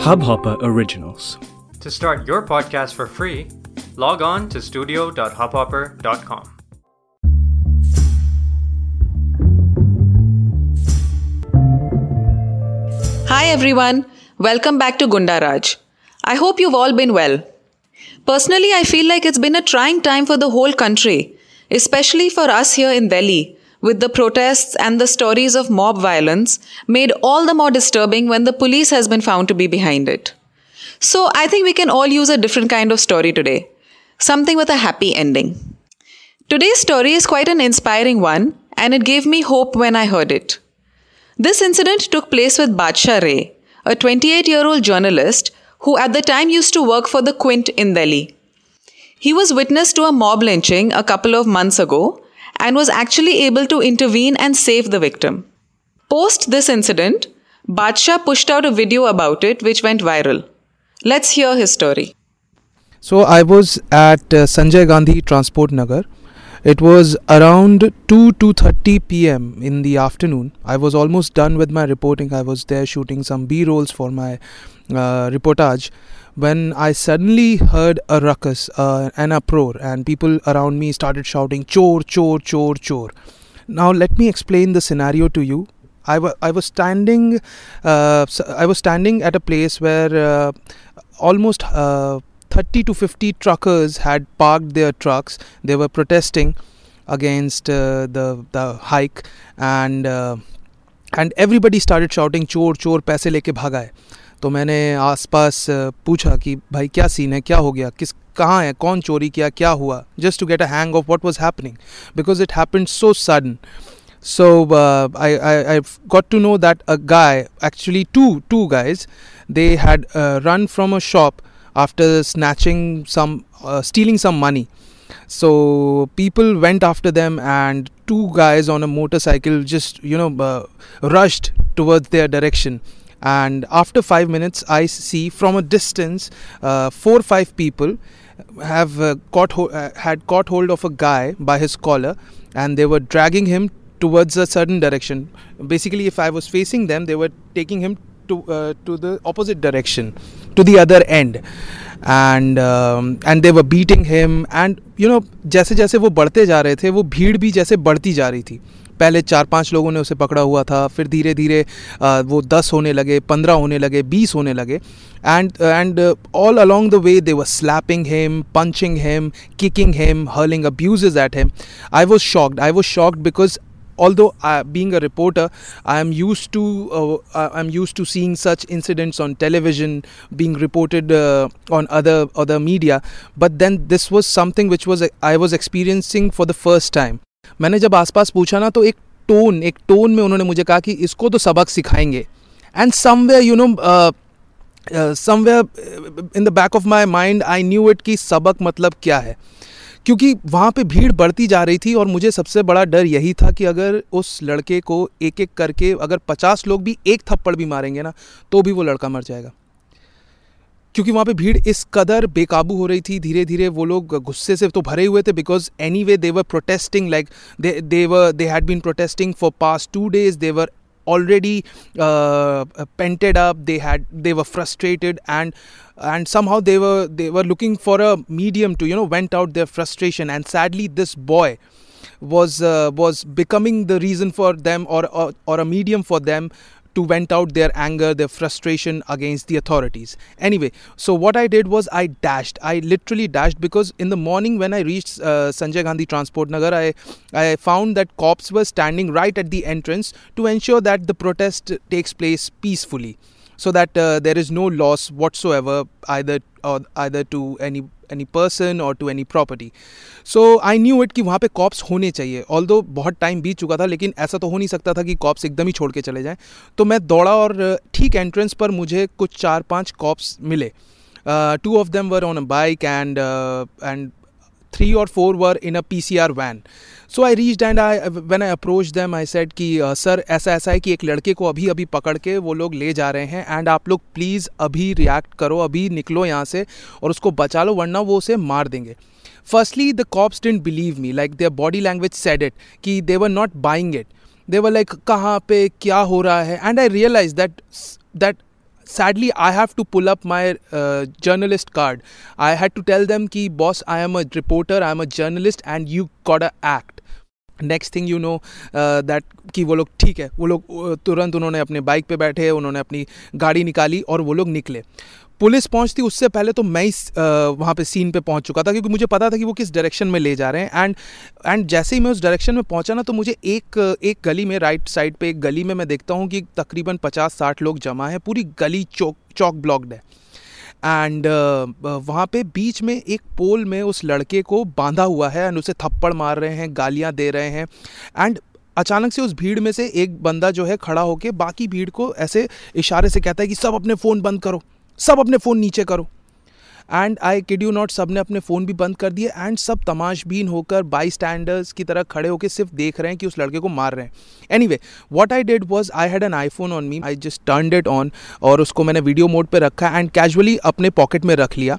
Hubhopper Originals. To start your podcast for free, log on to studio.hubhopper.com. Hi everyone, welcome back to Gundaraj. I hope you've all been well. Personally, I feel like it's been a trying time for the whole country, especially for us here in Delhi, with the protests and the stories of mob violence made all the more disturbing when the police has been found to be behind it. So I think we can all use a different kind of story today, something with a happy ending. Today's story is quite an inspiring one, and it gave me hope when I heard it. This incident took place with Badshah Ray, a 28 year old journalist who at the time used to work for the Quint in Delhi. He was witness to a mob lynching a couple of months ago and was actually able to intervene and save the victim. Post this incident, Badshah pushed out a video about it which went viral. Let's hear his story. So I was at uh, Sanjay Gandhi Transport Nagar it was around 2 to 30 p.m. in the afternoon. I was almost done with my reporting. I was there shooting some B-rolls for my uh, reportage when I suddenly heard a ruckus uh, and uproar, and people around me started shouting, Chor, Chor, Chor, Chor. Now, let me explain the scenario to you. I, w- I was standing, uh, I was standing at a place where uh, almost uh, 30 to 50 truckers had parked their trucks. They were protesting against uh, the the hike, and uh, and everybody started shouting, "Chor, chor, paise leke bhaga hai." तो मैंने आसपास पूछा कि, भाई, क्या scene है? क्या हो गया? किस, कहाँ है? कौन चोरी किया? क्या हुआ? Just to get a hang of what was happening because it happen so sudden so I I got to know that a guy actually two two guys they had run from a shop after snatching some stealing some money so people went after them and two guys on a motorcycle just you know rushed towards their direction and after 5 minutes i see from a distance uh, four or five people have uh, caught ho- uh, had caught hold of a guy by his collar and they were dragging him towards a certain direction basically if i was facing them they were taking him to uh, to the opposite direction to the other end and and they were beating him and you know जैसे जैसे वो बढ़ते जा रहे थे वो भीड़ भी जैसे बढ़ती जा रही थी पहले चार पाँच लोगों ने उसे पकड़ा हुआ था, फिर धीरे धीरे वो दस होने लगे, पंद्रह होने लगे, बीस होने लगे and and all along the way they were slapping him punching him kicking him hurling abuse at him I was shocked I was shocked because although I being a reporter I am used to I am used to seeing such incidents on television being reported on other other media but then this was something which was I was experiencing for the first time मैंने जब आसपास पूछा ना तो एक tone एक tone में उन्होंने मुझे कहा कि इसको तो सबक सिखाएँगे। And somewhere you know somewhere in the back of my mind I knew it कि सबक मतलब क्या है। क्योंकि वहाँ पे भीड़ बढ़ती जा रही थी और मुझे सबसे बड़ा डर यही था कि अगर उस लड़के को एक एक करके अगर पचास लोग भी एक थप्पड़ भी मारेंगे ना तो भी वो लड़का मर जाएगा। क्योंकि वहाँ पे भीड़ इस कदर बेकाबू हो रही थी धीरे धीरे वो लोग गुस्से से तो भरे हुए थे because anyway they were protesting like they were they had been protesting for past two days they were already pent up they had they were frustrated and and somehow they were they were looking for a medium to you know vent out their frustration and sadly this boy was was becoming the reason for them और a medium for them to vent out their anger, their frustration against the authorities. Anyway, so what I did was I dashed. I literally dashed because in the morning when I reached uh, Sanjay Gandhi Transport Nagar, I, I found that cops were standing right at the entrance to ensure that the protest takes place peacefully so that uh, there is no loss whatsoever either or either to any any person or to any property. So i knew it कि वहाँ पे cops होने चाहिए। All दो बहुत time बीत चुका था लेकिन ऐसा तो हो नहीं सकता था कि कॉप्स एकदम ही छोड़ के चले जाएँ। तो मैं दौड़ा और ठीक एंट्रेंस पर मुझे कुछ चार पाँच कॉप्स मिले। Two of them were on a bike and and three or four were in a PCR van. So I reach and I when I approach them I said कि सर, ऐसा ऐसा है कि एक लड़के को अभी अभी पकड़ के वो लोग ले जा रहे हैं एंड आप लोग प्लीज़ अभी रिएक्ट करो, अभी निकलो यहाँ से और उसको बचा लो, वरना वो उसे मार देंगे. Firstly the cops didn't believe me like their body language said it कि they were not buying it they were like कहाँ पे, क्या हो रहा है? And I realise that that sadly i have to pull up my uh, journalist card i had to tell them ki boss i am a reporter i am a journalist and you gotta act next thing you know that कि वो लोग ठीक है वो लोग uh, तुरंत उन्होंने अपने बाइक पे बैठे उन्होंने अपनी गाड़ी निकाली और वो लोग निकले पुलिस पहुँचती उससे पहले तो मैं ही वहाँ पे सीन पे पहुँच चुका था क्योंकि मुझे पता था कि वो किस डायरेक्शन में ले जा रहे हैं। एंड एंड जैसे ही मैं उस डायरेक्शन में पहुँचा ना तो मुझे एक एक गली में राइट साइड पे एक गली में मैं देखता हूँ कि तकरीबन पचास साठ लोग जमा हैं पूरी गली चौक चौक ब्लॉक्ड है। एंड uh, वहाँ पे बीच में एक पोल में उस लड़के को बांधा हुआ है एंड उसे थप्पड़ मार रहे हैं गालियाँ दे रहे हैं। एंड अचानक से उस भीड़ में से एक बंदा जो है खड़ा होकर बाकी भीड़ को ऐसे इशारे से कहता है कि सब अपने फ़ोन बंद करो। सब अपने फ़ोन नीचे करो। And I kid you not सबने अपने फ़ोन भी बंद कर दिए एंड सब तमाशबीन होकर बाई स्टैंडर्स की तरह खड़े होकर सिर्फ़ देख रहे हैं कि उस लड़के को मार रहे हैं। Anyway what I did was I had an iPhone on me I just turn it on और उसको मैंने वीडियो मोड पर रखा एंड कैजुअली अपने पॉकेट में रख लिया।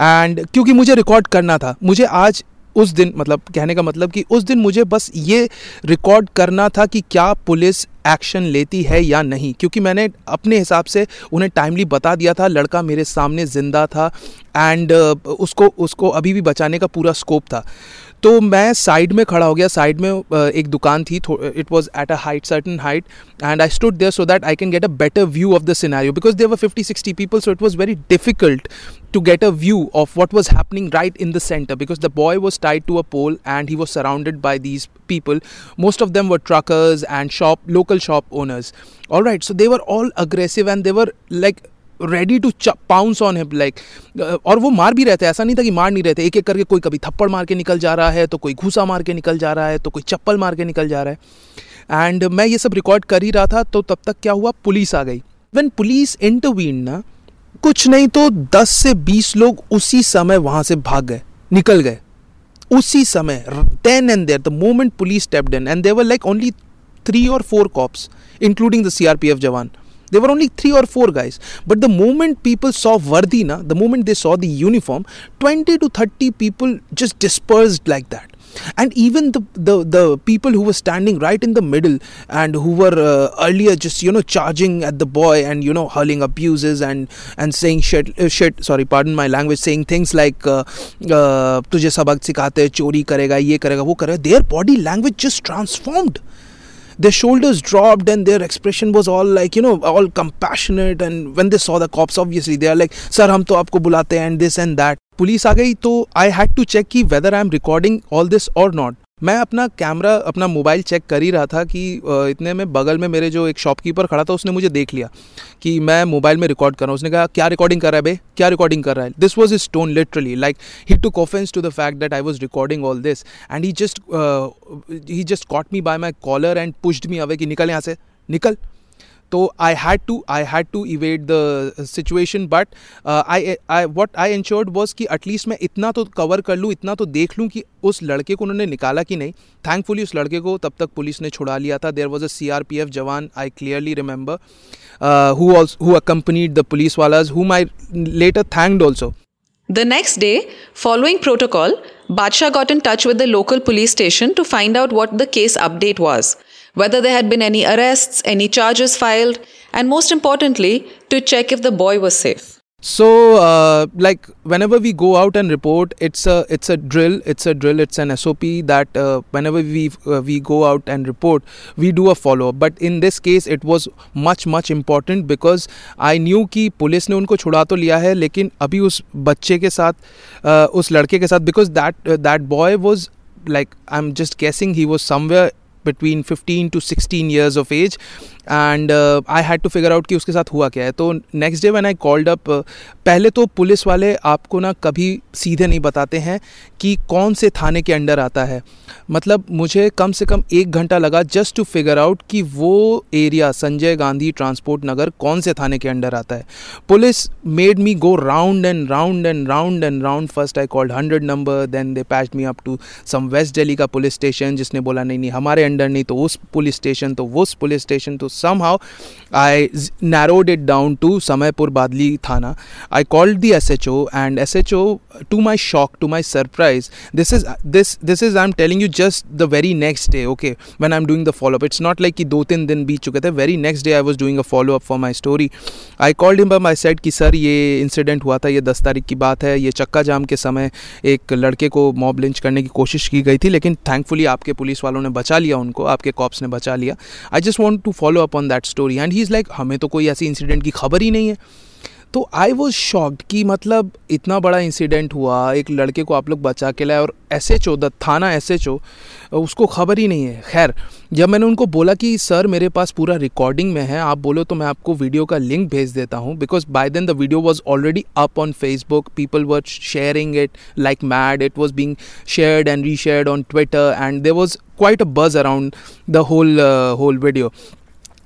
एंड क्योंकि मुझे रिकॉर्ड करना था, मुझे आज उस दिन मतलब कहने का मतलब कि उस दिन मुझे बस ये रिकॉर्ड करना था कि क्या पुलिस एक्शन लेती है या नहीं? क्योंकि मैंने अपने हिसाब से उन्हें टाइमली बता दिया था लड़का मेरे सामने ज़िंदा था एंड uh, उसको उसको अभी भी बचाने का पूरा स्कोप था। तो मैं साइड में खड़ा हो गया साइड में एक दुकान थी it was at a height certain height and I stood there so that I can get a better view of the scenario because there were fifty sixty people so it was very difficult to get a view of what was happening right in the center because the boy was tied to a pole and he was surrounded by these people most of them were truckers and shop local shop owners all right so they were all aggressive and they were like ready to pounce on him like और वो मार भी रहते ऐसा नहीं था कि मार नहीं रहते एक एक करके कोई कभी थप्पड़ मार के निकल जा रहा है तो कोई घूसा मार के निकल जा रहा है तो कोई चप्पल मार के निकल जा रहा है। एंड मैं ये सब रिकॉर्ड कर ही रहा था तो तब तक क्या हुआ? पुलिस आ गई। वेन पुलिस इंटरवीन ना, कुछ नहीं तो 10 से 20 लोग उसी समय वहाँ से भाग गए, निकल गए। उसी समय then and there the moment police stepped in and they were like only three or four cops including the CRPF jawan. There were only three or four guys. But the moment people saw Vardina, the moment they saw the uniform, 20 to 30 people just dispersed like that and even the, the the people who were standing right in the middle and who were uh, earlier just you know charging at the boy and you know hurling abuses and and saying shit uh, shit sorry pardon my language saying things like uh, uh, tujhe sabak sikhate chori karega ye karega wo karega their body language just transformed their shoulders dropped and their expression was all like you know all compassionate and when they saw the cops obviously they are like sir hum to aapko bulate and this and that police आ गई तो I had to check कि whether I am recording all this और not मैं अपना camera अपना mobile check कर ही रहा था कि इतने में बगल में मेरे जो एक शॉपकीपर खड़ा था, उसने मुझे देख लिया कि मैं मोबाइल में रिकॉर्ड कर रहा हूँ। उसने कहा, क्या रिकॉर्डिंग कर रहा है बे? क्या रिकॉर्डिंग कर रहा है? This was his tone literally like he took offence to the fact that I was recording all this and he just he just caught me by my collar and pushed me away कि निकल यहाँ से। निकल। तो I had to I had to evade the situation but I I what I ensured was कि at least मैं इतना तो कवर कर लूँ इतना तो देख लूँ कि उस लड़के को उन्होंने निकाला कि नहीं। थैंकफुली उस लड़के को तब तक पुलिस ने छुड़ा लिया था। There was a C R P F jawan I clearly remember who accompanied the police वालाज whom I later thanked also The next day, following protocol, Badshah got in touch with the local police station to find out what the case update was. whether there had been any arrests, any charges filed, and most importantly, to check if the boy was safe. So, uh, like whenever we go out and report, it's a it's a drill. It's a drill. It's an SOP that uh, whenever we uh, we go out and report, we do a follow up. But in this case, it was much much important because I knew कि police ने उनको छुड़ा तो लिया है लेकिन अभी उस बच्चे के साथ uh, उस लड़के के साथ because that uh, that boy was like I'm just guessing he was somewhere between 15 to 16 years of age. And I had to figure out कि उसके साथ हुआ क्या है। तो next day when I called up पहले तो पुलिस वाले आपको ना कभी सीधे नहीं बताते हैं कि कौन से थाने के अंडर आता है। मतलब मुझे कम से कम एक घंटा लगा जस्ट टू फिगर आउट कि वो एरिया संजय गांधी ट्रांसपोर्ट नगर कौन से थाने के अंडर आता है। Police made me go round and round and round and round first I called hundred number then they patch me up to some West Delhi का police station जिसने बोला, नहीं नहीं, हमारे अंडर नहीं तो उस पुलिस स्टेशन तो उस पुलिस स्टेशन तो somehow I narrowed it down to Samaypur Badli थाना I called the S H O and S H O to my shock to my surprise this is this this is I am telling you just the very next day okay one I am doing the follow up it's not like कि दो तीन दिन बीत चुके थे very next day I was doing a follow up for my story I call him I said कि sir ये incident हुआ था यह दस तारीख की बात है, ये चक्का जाम के समय एक लड़के को मॉब लिंच करने की कोशिश की गई थी, लेकिन थैंकफुली आपके पुलिस वालों ने बचा लिया उनको, आपके कॉप्स ने बचा लिया। I just want to follow up on that story and he is like हमें तो कोई ऐसी इंसिडेंट की खबर ही नहीं है। तो आई वॉज़ शॉक्ड कि मतलब इतना बड़ा इंसिडेंट हुआ, एक लड़के को आप लोग बचा के लाए और एस एच ओ थाना एस एच ओ उसको खबर ही नहीं है। खैर, जब मैंने उनको बोला कि, सर, मेरे पास पूरा रिकॉर्डिंग में है, आप बोलो तो मैं आपको वीडियो का लिंक भेज देता हूँ because by then the video was already up on Facebook people were sharing it like mad it was being shared and reshared on Twitter and there was quite a buzz around the whole whole video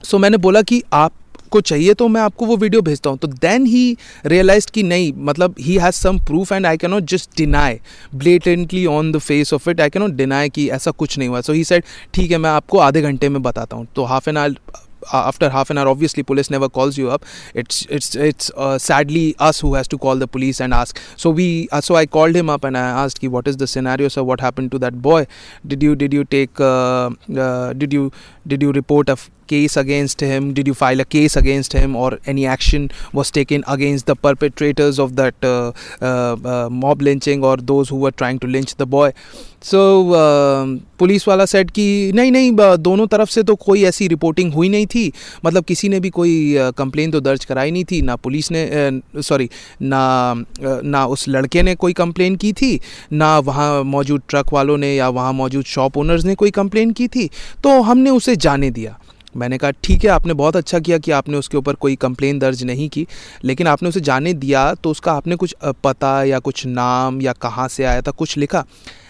so मैंने बोला कि आप को चाहिए तो मैं आपको वो वीडियो भेजता हूँ तो देन ही रियलाइज़ कि नहीं मतलब he has some proof and I cannot just deny blatantly on the face of it I cannot deny कि ऐसा कुछ नहीं हुआ सो ही सेड ठीक है मैं आपको आधे घंटे में बताता हूँ तो half an hour after half an hour obviously police never calls you up it's it's it's uh, sadly us who has to call the police and ask so we uh, so i called him up and i asked him what is the scenario sir what happened to that boy did you did you take uh, uh, did you did you report a case against him did you file a case against him or any action was taken against the perpetrators of that mob lynching or those who trying to lynch the boy so police वाला said कि नहीं नहीं दोनों तरफ़ से तो कोई ऐसी रिपोर्टिंग हुई नहीं थी। मतलब किसी ने भी कोई कंप्लेन तो दर्ज कराई नहीं थी। ना पुलिस ने सॉरी ना ना उस लड़के ने कोई कंप्लेन की थी। ना वहाँ मौजूद ट्रक वालों ने या वहाँ मौजूद शॉप ओनर्स ने कोई कंप्लेन की थी। तो हमने उसे जाने दिया। मैंने कहा, ठीक है, आपने बहुत अच्छा किया कि आपने उसके ऊपर कोई कंप्लेन दर्ज नहीं की, लेकिन आपने उसे जाने दिया तो उसका आपने कुछ पता या कुछ नाम या कहाँ से आया था, कुछ लिखा.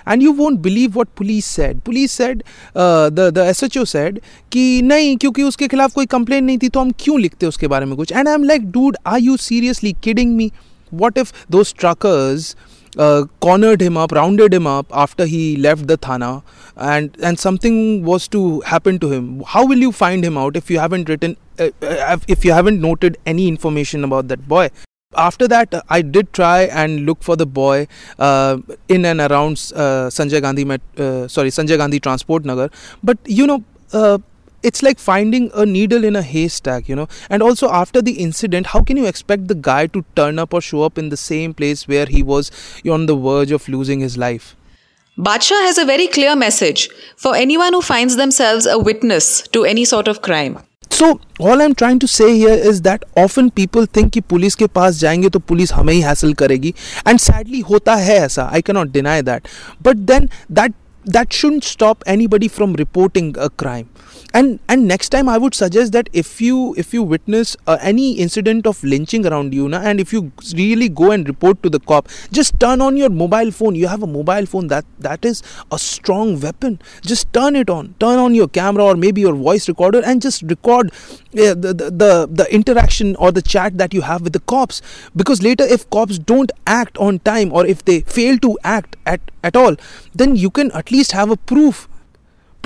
And you won't believe what police said police said the S H O said कि नहीं, क्योंकि उसके खिलाफ कोई कंप्लेन नहीं थी तो हम क्यों लिखते उसके बारे में कुछ? And I am like dude are you seriously kidding me what if those truckers uh, cornered him up, rounded him up after he left the thana, and and something was to happen to him. How will you find him out if you haven't written, uh, uh if you haven't noted any information about that boy? After that, I did try and look for the boy uh, in and around uh, Sanjay Gandhi, Met, uh, sorry, Sanjay Gandhi Transport Nagar. But you know, it's like finding a needle in a haystack, you know. And also, after the incident, how can you expect the guy to turn up or show up in the same place where he was on the verge of losing his life? Badshah has a very clear message for anyone who finds themselves a witness to any sort of crime. So all I'm trying to say here is that often people think कि police के पास जाएंगे तो police हमें ही हासिल करेगी and sadly होता है ऐसा I cannot deny that but then that that shouldn't stop anybody from reporting a crime and and next time i would suggest that if you if you witness uh, any incident of lynching around you na, and if you really go and report to the cop just turn on your mobile phone. You have a mobile phone that that is a strong weapon. Just turn it on. Turn on your camera or maybe your voice recorder and just record uh, the, the, the the interaction or the chat that you have with the cops. Because later if cops don't act on time or if they fail to act at at all then you can at least have a proof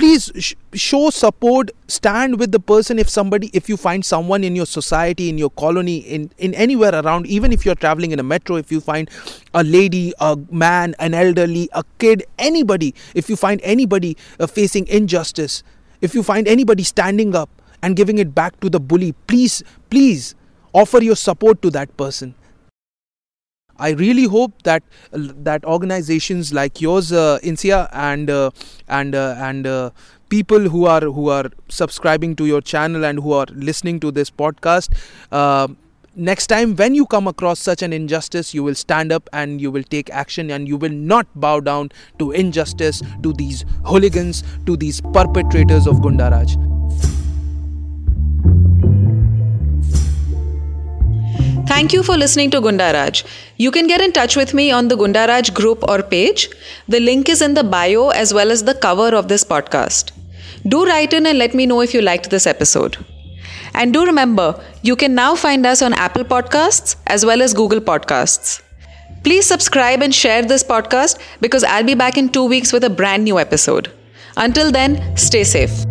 please sh- show support stand with the person if somebody if you find someone in your society in your colony in in anywhere around even if you're traveling in a metro if you find a lady a man an elderly a kid anybody if you find anybody uh, facing injustice if you find anybody standing up and giving it back to the bully please please offer your support to that person I really hope that that organizations like yours, uh, INSIA, and uh, and uh, and uh, people who are who are subscribing to your channel and who are listening to this podcast. Next time, when you come across such an injustice, you will stand up and you will take action and you will not bow down to injustice, to these hooligans, to these perpetrators of Gundaraj. Thank you for listening to Gundaraj. You can get in touch with me on the Gundaraj group or page. The link is in the bio as well as the cover of this podcast. Do write in and let me know if you liked this episode. And do remember, you can now find us on Apple Podcasts as well as Google Podcasts. Please subscribe and share this podcast because I'll be back in two weeks with a brand new episode. Until then, stay safe.